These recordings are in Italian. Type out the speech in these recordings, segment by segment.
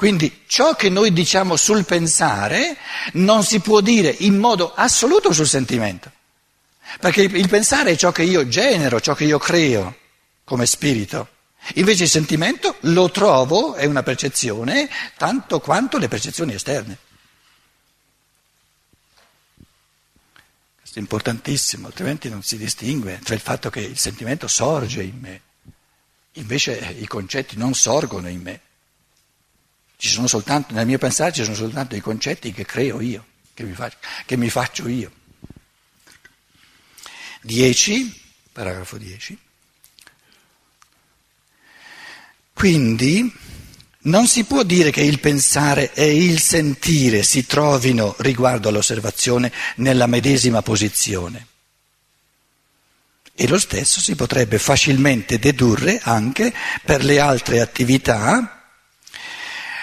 Quindi ciò che noi diciamo sul pensare non si può dire in modo assoluto sul sentimento, perché il pensare è ciò che io genero, ciò che io creo come spirito. Invece il sentimento lo trovo, è una percezione, tanto quanto le percezioni esterne. Questo è importantissimo, altrimenti non si distingue tra il fatto che il sentimento sorge in me, invece i concetti non sorgono in me. Soltanto, nel mio pensare ci sono soltanto i concetti che creo io, che mi faccio, che mi faccio io. 10, paragrafo 10. Quindi non si può dire che il pensare e il sentire si trovino riguardo all'osservazione nella medesima posizione. E lo stesso si potrebbe facilmente dedurre anche per le altre attività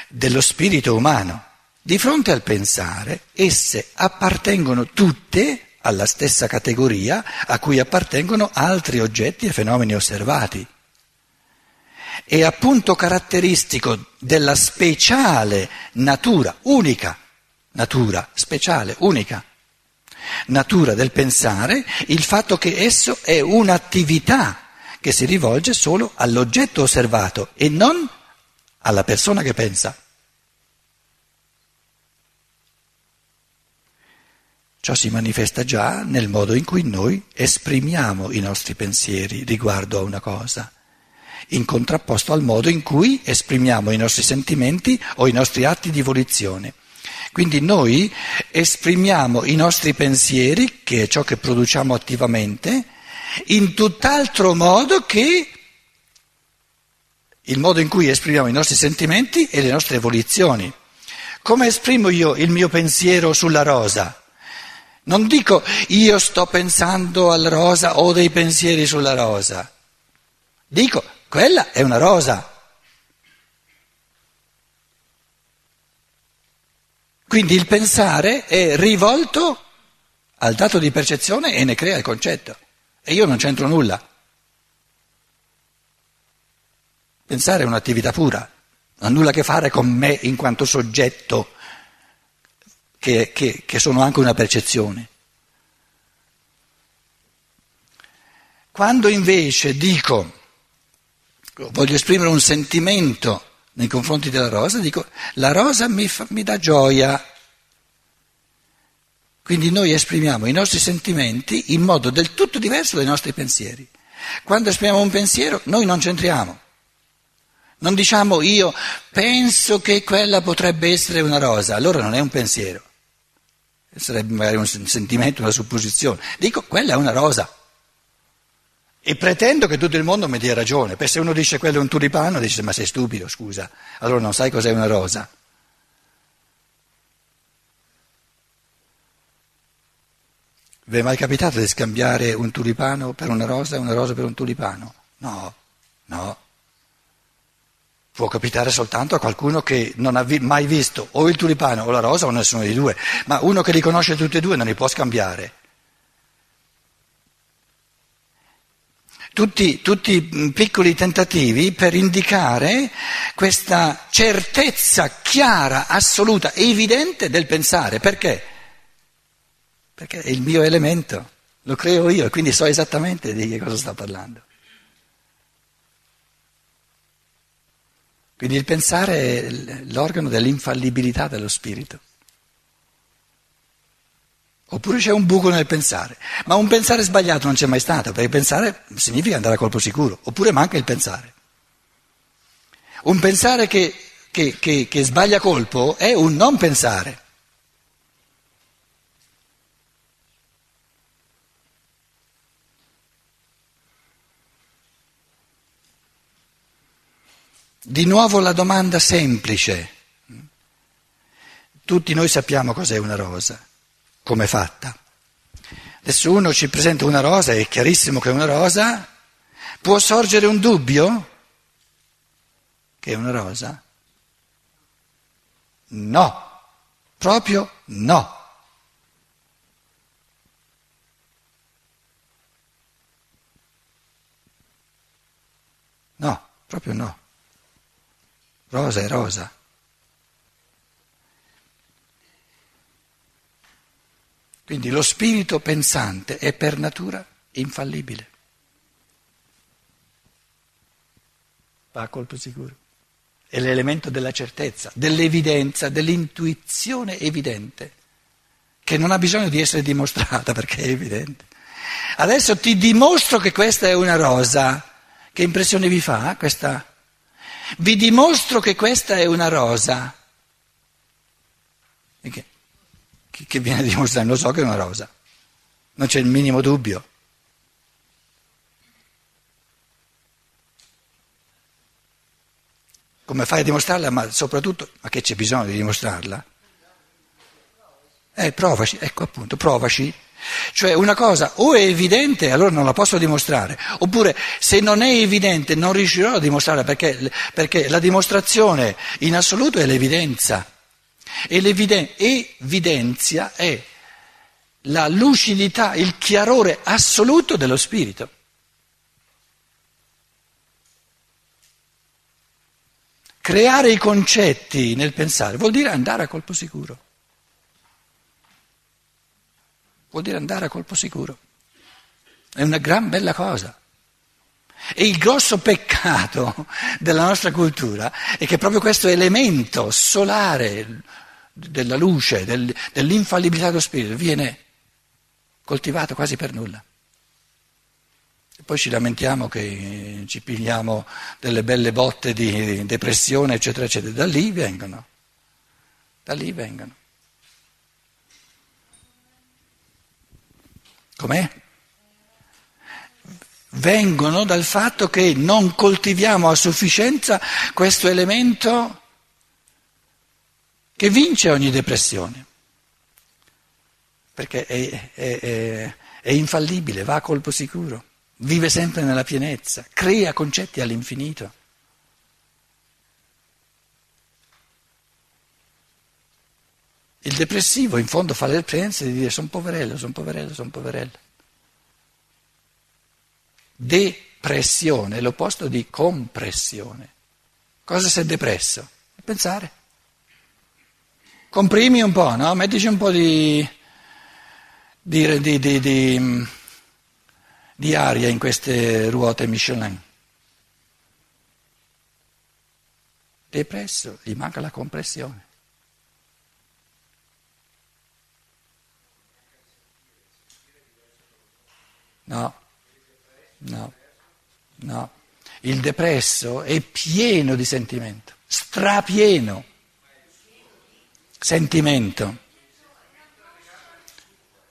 dello spirito umano. Di fronte al pensare, esse appartengono tutte alla stessa categoria a cui appartengono altri oggetti e fenomeni osservati. È appunto caratteristico della speciale natura, unica natura, speciale, unica natura del pensare, il fatto che esso è un'attività che si rivolge solo all'oggetto osservato e non alla persona che pensa. Ciò si manifesta già nel modo in cui noi esprimiamo i nostri pensieri riguardo a una cosa, in contrapposto al modo in cui esprimiamo i nostri sentimenti o i nostri atti di volizione. Quindi noi esprimiamo i nostri pensieri, che è ciò che produciamo attivamente, in tutt'altro modo che il modo in cui esprimiamo i nostri sentimenti e le nostre volizioni. Come esprimo io il mio pensiero sulla rosa? Non dico io sto pensando alla rosa, ho dei pensieri sulla rosa. Dico, quella è una rosa. Quindi il pensare è rivolto al dato di percezione e ne crea il concetto. E io non c'entro nulla. Pensare è un'attività pura, non ha nulla a che fare con me in quanto soggetto, che, che, che sono anche una percezione. Quando invece dico, voglio esprimere un sentimento nei confronti della rosa, dico, la rosa mi, fa, mi dà gioia. Quindi noi esprimiamo i nostri sentimenti in modo del tutto diverso dai nostri pensieri. Quando esprimiamo un pensiero, noi non c'entriamo. Non diciamo io penso che quella potrebbe essere una rosa, allora non è un pensiero, sarebbe magari un sentimento, una supposizione. Dico quella è una rosa e pretendo che tutto il mondo mi dia ragione, perché se uno dice quello è un tulipano dice ma sei stupido, scusa, allora non sai cos'è una rosa. Vi è mai capitato di scambiare un tulipano per una rosa e una rosa per un tulipano? No, no. Può capitare soltanto a qualcuno che non ha mai visto o il tulipano o la rosa o nessuno dei due, ma uno che li conosce tutti e due non li può scambiare. Tutti, tutti piccoli tentativi per indicare questa certezza chiara, assoluta, evidente del pensare. Perché? Perché è il mio elemento, lo creo io e quindi so esattamente di che cosa sto parlando. Quindi il pensare è l'organo dell'infallibilità dello spirito. Oppure c'è un buco nel pensare, ma un pensare sbagliato non c'è mai stato, perché pensare significa andare a colpo sicuro, oppure manca il pensare. Un pensare che, che, che, che sbaglia colpo è un non pensare. Di nuovo la domanda semplice. Tutti noi sappiamo cos'è una rosa, come è fatta. Adesso uno ci presenta una rosa, è chiarissimo che è una rosa, può sorgere un dubbio che è una rosa? No, proprio no. No, proprio no. Rosa è rosa. Quindi lo spirito pensante è per natura infallibile. Va a colpo sicuro. È l'elemento della certezza, dell'evidenza, dell'intuizione evidente, che non ha bisogno di essere dimostrata perché è evidente. Adesso ti dimostro che questa è una rosa. Che impressione vi fa questa? rosa? Vi dimostro che questa è una rosa. Che, che viene a dimostrare? Lo so che è una rosa. Non c'è il minimo dubbio. Come fai a dimostrarla? Ma soprattutto, ma che c'è bisogno di dimostrarla? Eh, provaci, ecco appunto, provaci. Cioè una cosa o è evidente, allora non la posso dimostrare, oppure se non è evidente non riuscirò a dimostrarla perché, perché la dimostrazione in assoluto è l'evidenza. E l'evidenza è la lucidità, il chiarore assoluto dello spirito. Creare i concetti nel pensare vuol dire andare a colpo sicuro. Vuol dire andare a colpo sicuro. È una gran bella cosa. E il grosso peccato della nostra cultura è che proprio questo elemento solare della luce, del, dell'infallibilità dello spirito viene coltivato quasi per nulla. E poi ci lamentiamo che ci pigliamo delle belle botte di depressione, eccetera, eccetera. Da lì vengono. Da lì vengono. Com'è? Vengono dal fatto che non coltiviamo a sufficienza questo elemento che vince ogni depressione, perché è, è, è, è infallibile, va a colpo sicuro vive sempre nella pienezza, crea concetti all'infinito. Il depressivo in fondo fa l'esperienza di dire sono poverello, sono poverello, sono poverello. Depressione è l'opposto di compressione. Cosa sei depresso? Pensare. Comprimi un po', no? Mettici un po' di, di, di di aria in queste ruote Michelin. Depresso, gli manca la compressione. No, no, no. Il depresso è pieno di sentimento, strapieno. Sentimento.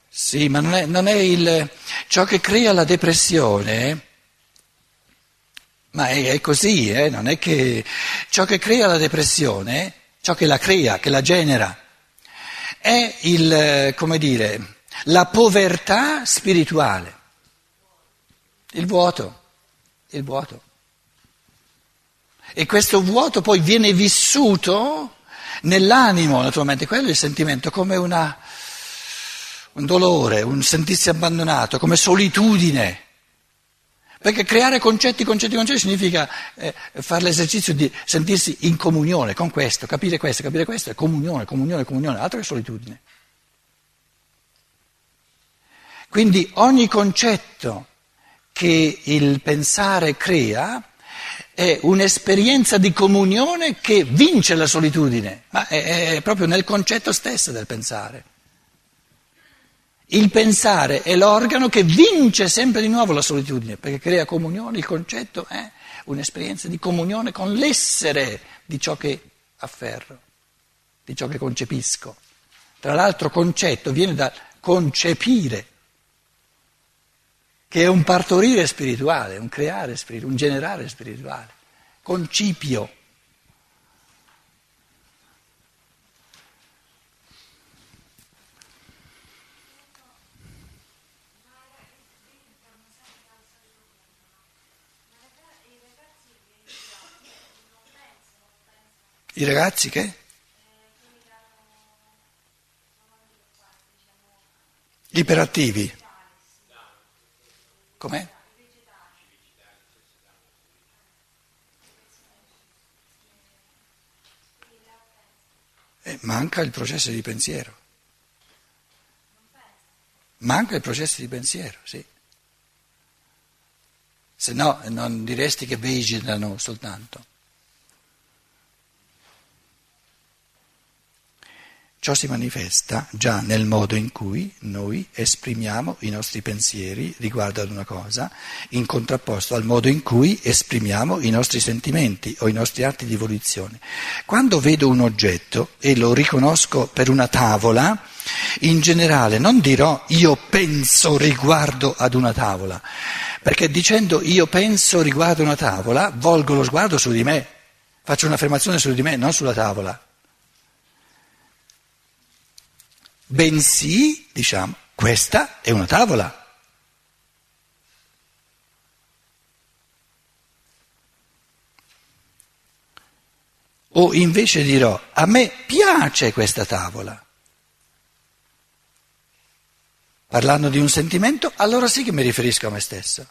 Sì, ma non è, non è il, ciò che crea la depressione, ma è, è così, eh? non è che ciò che crea la depressione, ciò che la crea, che la genera, è il, come dire, la povertà spirituale, il vuoto, il vuoto. E questo vuoto poi viene vissuto nell'animo, naturalmente, quello è il sentimento, come una un dolore, un sentirsi abbandonato, come solitudine. Perché creare concetti, concetti, concetti significa eh, fare l'esercizio di sentirsi in comunione con questo, capire questo, capire questo, è comunione, comunione, comunione, altro che solitudine. Quindi ogni concetto che il pensare crea è un'esperienza di comunione che vince la solitudine, ma è, è proprio nel concetto stesso del pensare. Il pensare è l'organo che vince sempre di nuovo la solitudine, perché crea comunione, il concetto è un'esperienza di comunione con l'essere di ciò che afferro, di ciò che concepisco. Tra l'altro concetto viene da concepire, che è un partorire spirituale, un creare spirituale, un generare spirituale, concipio. I ragazzi che? Iperattivi. Com'è? Eh, manca il processo di pensiero. ma anche il processo di pensiero, sì. Se no non diresti che vegetano soltanto. Ciò si manifesta già nel modo in cui noi esprimiamo i nostri pensieri riguardo ad una cosa, in contrapposto al modo in cui esprimiamo i nostri sentimenti o i nostri atti di volizione. Quando vedo un oggetto e lo riconosco per una tavola, in generale non dirò io penso riguardo ad una tavola, perché dicendo io penso riguardo una tavola volgo lo sguardo su di me, faccio un'affermazione su di me, non sulla tavola. Bensì, diciamo, questa è una tavola. O invece dirò, a me piace questa tavola. Parlando di un sentimento, allora sì che mi riferisco a me stesso.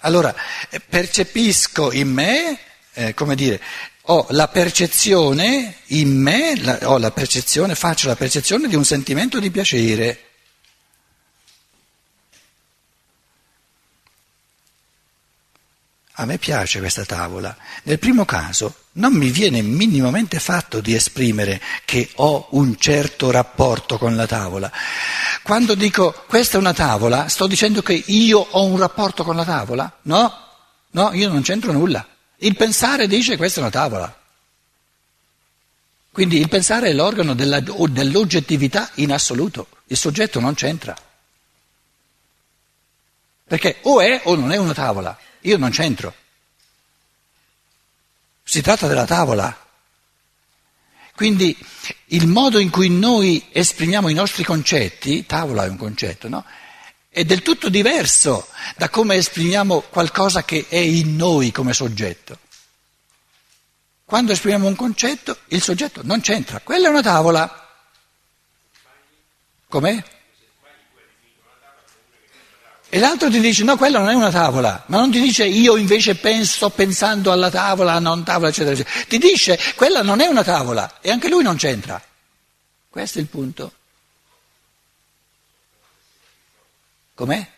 Allora, eh, percepisco in me, eh, come dire, ho la percezione in me, la, ho la percezione, faccio la percezione di un sentimento di piacere. A me piace questa tavola. Nel primo caso non mi viene minimamente fatto di esprimere che ho un certo rapporto con la tavola. Quando dico questa è una tavola, sto dicendo che io ho un rapporto con la tavola? No, no, io non c'entro nulla. Il pensare dice questa è una tavola. Quindi il pensare è l'organo della, dell'oggettività in assoluto, il soggetto non c'entra. Perché o è o non è una tavola, io non c'entro. Si tratta della tavola. Quindi il modo in cui noi esprimiamo i nostri concetti, tavola è un concetto, no? È del tutto diverso da come esprimiamo qualcosa che è in noi come soggetto. Quando esprimiamo un concetto, il soggetto non c'entra. Quella è una tavola. Com'è? E l'altro ti dice no, quella non è una tavola, ma non ti dice io invece penso, sto pensando alla tavola, non tavola, eccetera, eccetera. Ti dice quella non è una tavola e anche lui non c'entra. Questo è il punto. Com'è?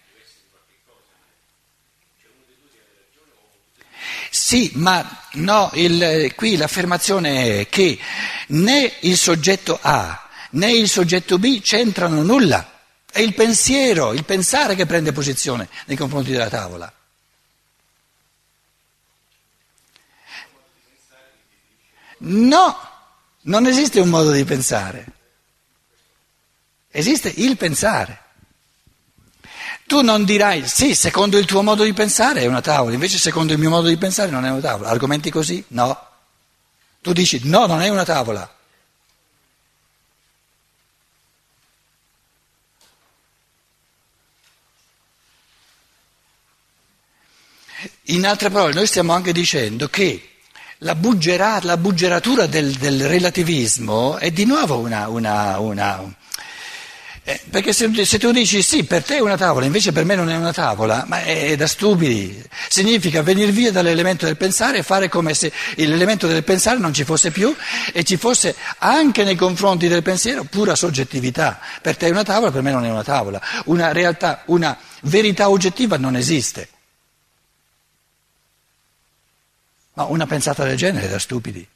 Sì, ma no, il, qui l'affermazione è che né il soggetto A né il soggetto B c'entrano nulla. È il pensiero, il pensare che prende posizione nei confronti della tavola. No, non esiste un modo di pensare. Esiste il pensare. Tu non dirai sì, secondo il tuo modo di pensare è una tavola, invece secondo il mio modo di pensare non è una tavola. Argomenti così? No. Tu dici no, non è una tavola. In altre parole, noi stiamo anche dicendo che la, buggera, la buggeratura del, del, relativismo è di nuovo una, una, una eh, perché se, se, tu dici sì, per te è una tavola, invece per me non è una tavola, ma è, è da stupidi. Significa venire via dall'elemento del pensare e fare come se l'elemento del pensare non ci fosse più e ci fosse anche nei confronti del pensiero pura soggettività. Per te è una tavola, per me non è una tavola. Una realtà, una verità oggettiva non esiste. Ma una pensata del genere è da stupidi.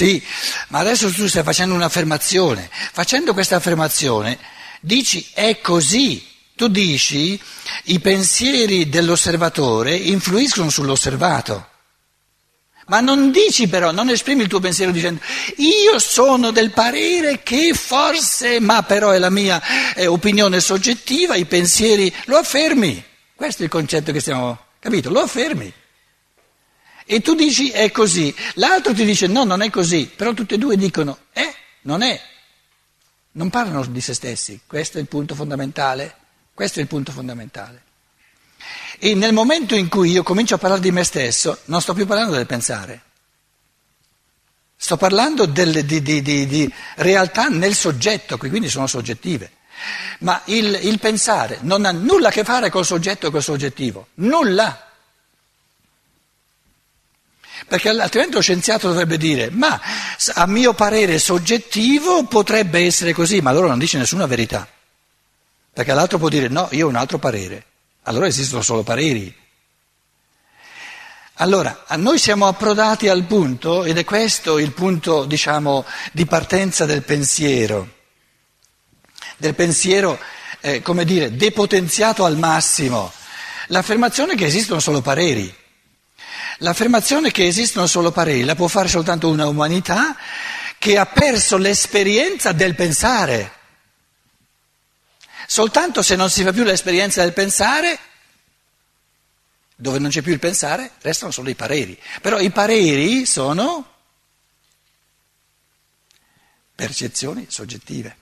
Sì, ma adesso tu stai facendo un'affermazione. Facendo questa affermazione dici è così. Tu dici i pensieri dell'osservatore influiscono sull'osservato. Ma non dici però, non esprimi il tuo pensiero dicendo io sono del parere che forse, ma però è la mia è opinione soggettiva, i pensieri lo affermi. Questo è il concetto che stiamo, capito? Lo affermi. E tu dici è così, l'altro ti dice no, non è così, però tutti e due dicono è, non è. Non parlano di se stessi, questo è il punto fondamentale, questo è il punto fondamentale. E nel momento in cui io comincio a parlare di me stesso, non sto più parlando del pensare. Sto parlando del, di, di, di, di, realtà nel soggetto, che quindi sono soggettive. Ma il, il pensare non ha nulla a che fare col soggetto e col soggettivo. Nulla. Perché altrimenti lo scienziato dovrebbe dire, ma a mio parere soggettivo potrebbe essere così, ma allora non dice nessuna verità. Perché l'altro può dire no, io ho un altro parere allora esistono solo pareri. Allora, noi siamo approdati al punto, ed è questo il punto, diciamo, di partenza del pensiero, del pensiero, eh, come dire, depotenziato al massimo, l'affermazione che esistono solo pareri. L'affermazione che esistono solo pareri la può fare soltanto una umanità che ha perso l'esperienza del pensare. Soltanto se non si fa più l'esperienza del pensare, dove non c'è più il pensare, restano solo i pareri. Però i pareri sono percezioni soggettive.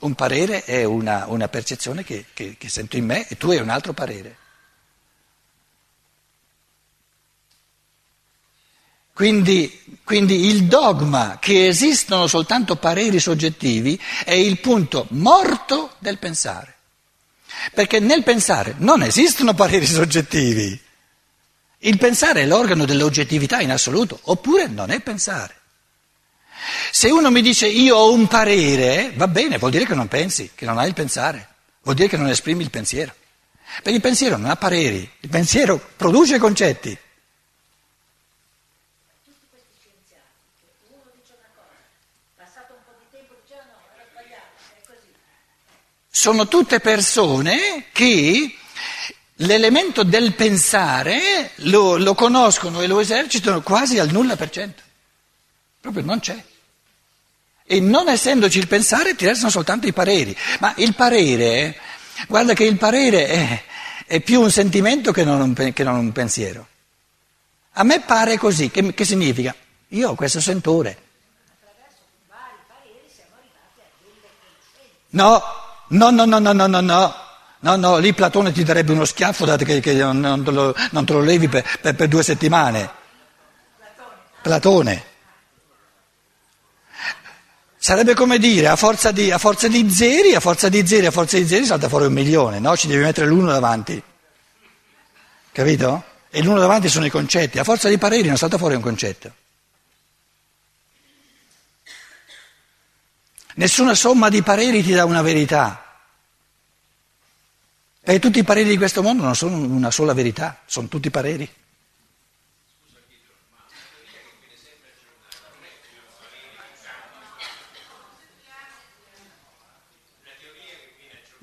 Un parere è una, una percezione che, che, che sento in me e tu hai un altro parere. Quindi, quindi, il dogma che esistono soltanto pareri soggettivi è il punto morto del pensare. Perché nel pensare non esistono pareri soggettivi. Il pensare è l'organo dell'oggettività in assoluto, oppure non è pensare. Se uno mi dice io ho un parere, va bene, vuol dire che non pensi, che non hai il pensare, vuol dire che non esprimi il pensiero. Perché il pensiero non ha pareri, il pensiero produce concetti. Sono tutte persone che l'elemento del pensare lo, lo, conoscono e lo esercitano quasi al nulla per cento. Proprio non c'è. E non essendoci il pensare ti restano soltanto i pareri. Ma il parere, guarda che il parere è, è più un sentimento che non un, che non un, pensiero. A me pare così, che, che significa? Io ho questo sentore. No, No, no, no, no, no, no, no. No, no, lì Platone ti darebbe uno schiaffo che, che non, non, te lo, non, te lo, levi per, per, per due settimane. Platone. Sarebbe come dire, a forza, di, a forza di zeri, a forza di zeri, a forza di zeri salta fuori un milione, no? Ci devi mettere l'uno davanti. Capito? E l'uno davanti sono i concetti. A forza di pareri non salta fuori un concetto. Nessuna somma di pareri ti dà una verità. E tutti i pareri di questo mondo non sono una sola verità, sono tutti pareri.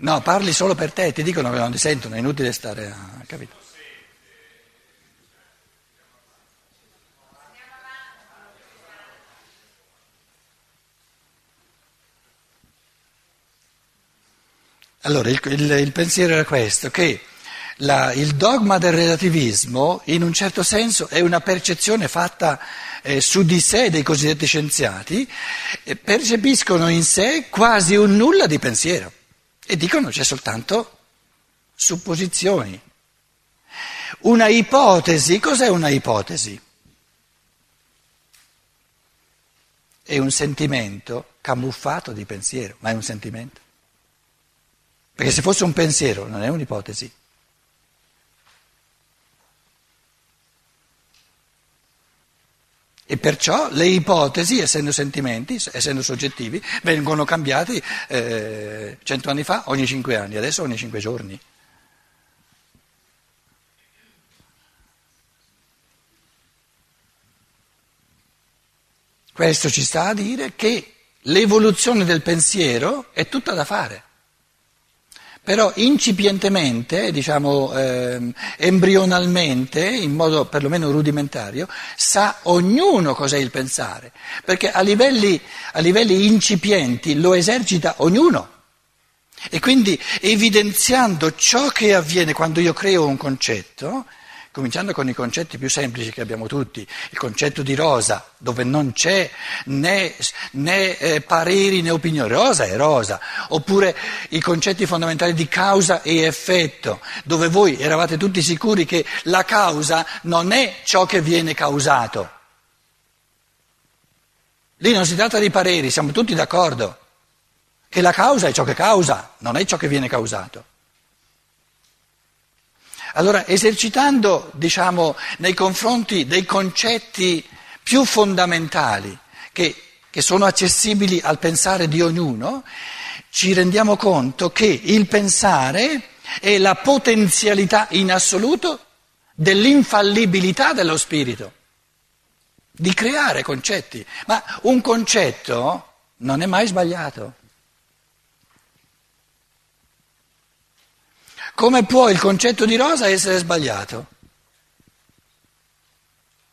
No, parli solo per te, ti dicono che non ti sentono, è inutile stare a... capito? Allora, il, il, il pensiero era questo, che la, il dogma del relativismo in un certo senso è una percezione fatta eh, su di sé dei cosiddetti scienziati, eh, percepiscono in sé quasi un nulla di pensiero e dicono c'è soltanto supposizioni. Una ipotesi, cos'è una ipotesi? È un sentimento camuffato di pensiero, ma è un sentimento. Perché se fosse un pensiero non è un'ipotesi. E perciò le ipotesi, essendo sentimenti, essendo soggettivi, vengono cambiati eh, cento anni fa, ogni cinque anni, adesso ogni cinque giorni. Questo ci sta a dire che l'evoluzione del pensiero è tutta da fare. Però incipientemente, diciamo eh, embrionalmente, in modo perlomeno rudimentario, sa ognuno cos'è il pensare, perché a livelli, a livelli incipienti lo esercita ognuno. E quindi evidenziando ciò che avviene quando io creo un concetto, cominciando con i concetti più semplici che abbiamo tutti, il concetto di rosa, dove non c'è né, né eh, pareri né opinioni, rosa è rosa, oppure i concetti fondamentali di causa e effetto, dove voi eravate tutti sicuri che la causa non è ciò che viene causato. Lì non si tratta di pareri, siamo tutti d'accordo che la causa è ciò che causa, non è ciò che viene causato. Allora, esercitando, diciamo, nei confronti dei concetti più fondamentali che, che sono accessibili al pensare di ognuno, ci rendiamo conto che il pensare è la potenzialità in assoluto dell'infallibilità dello spirito, di creare concetti. Ma un concetto non è mai sbagliato. Come può il concetto di rosa essere sbagliato?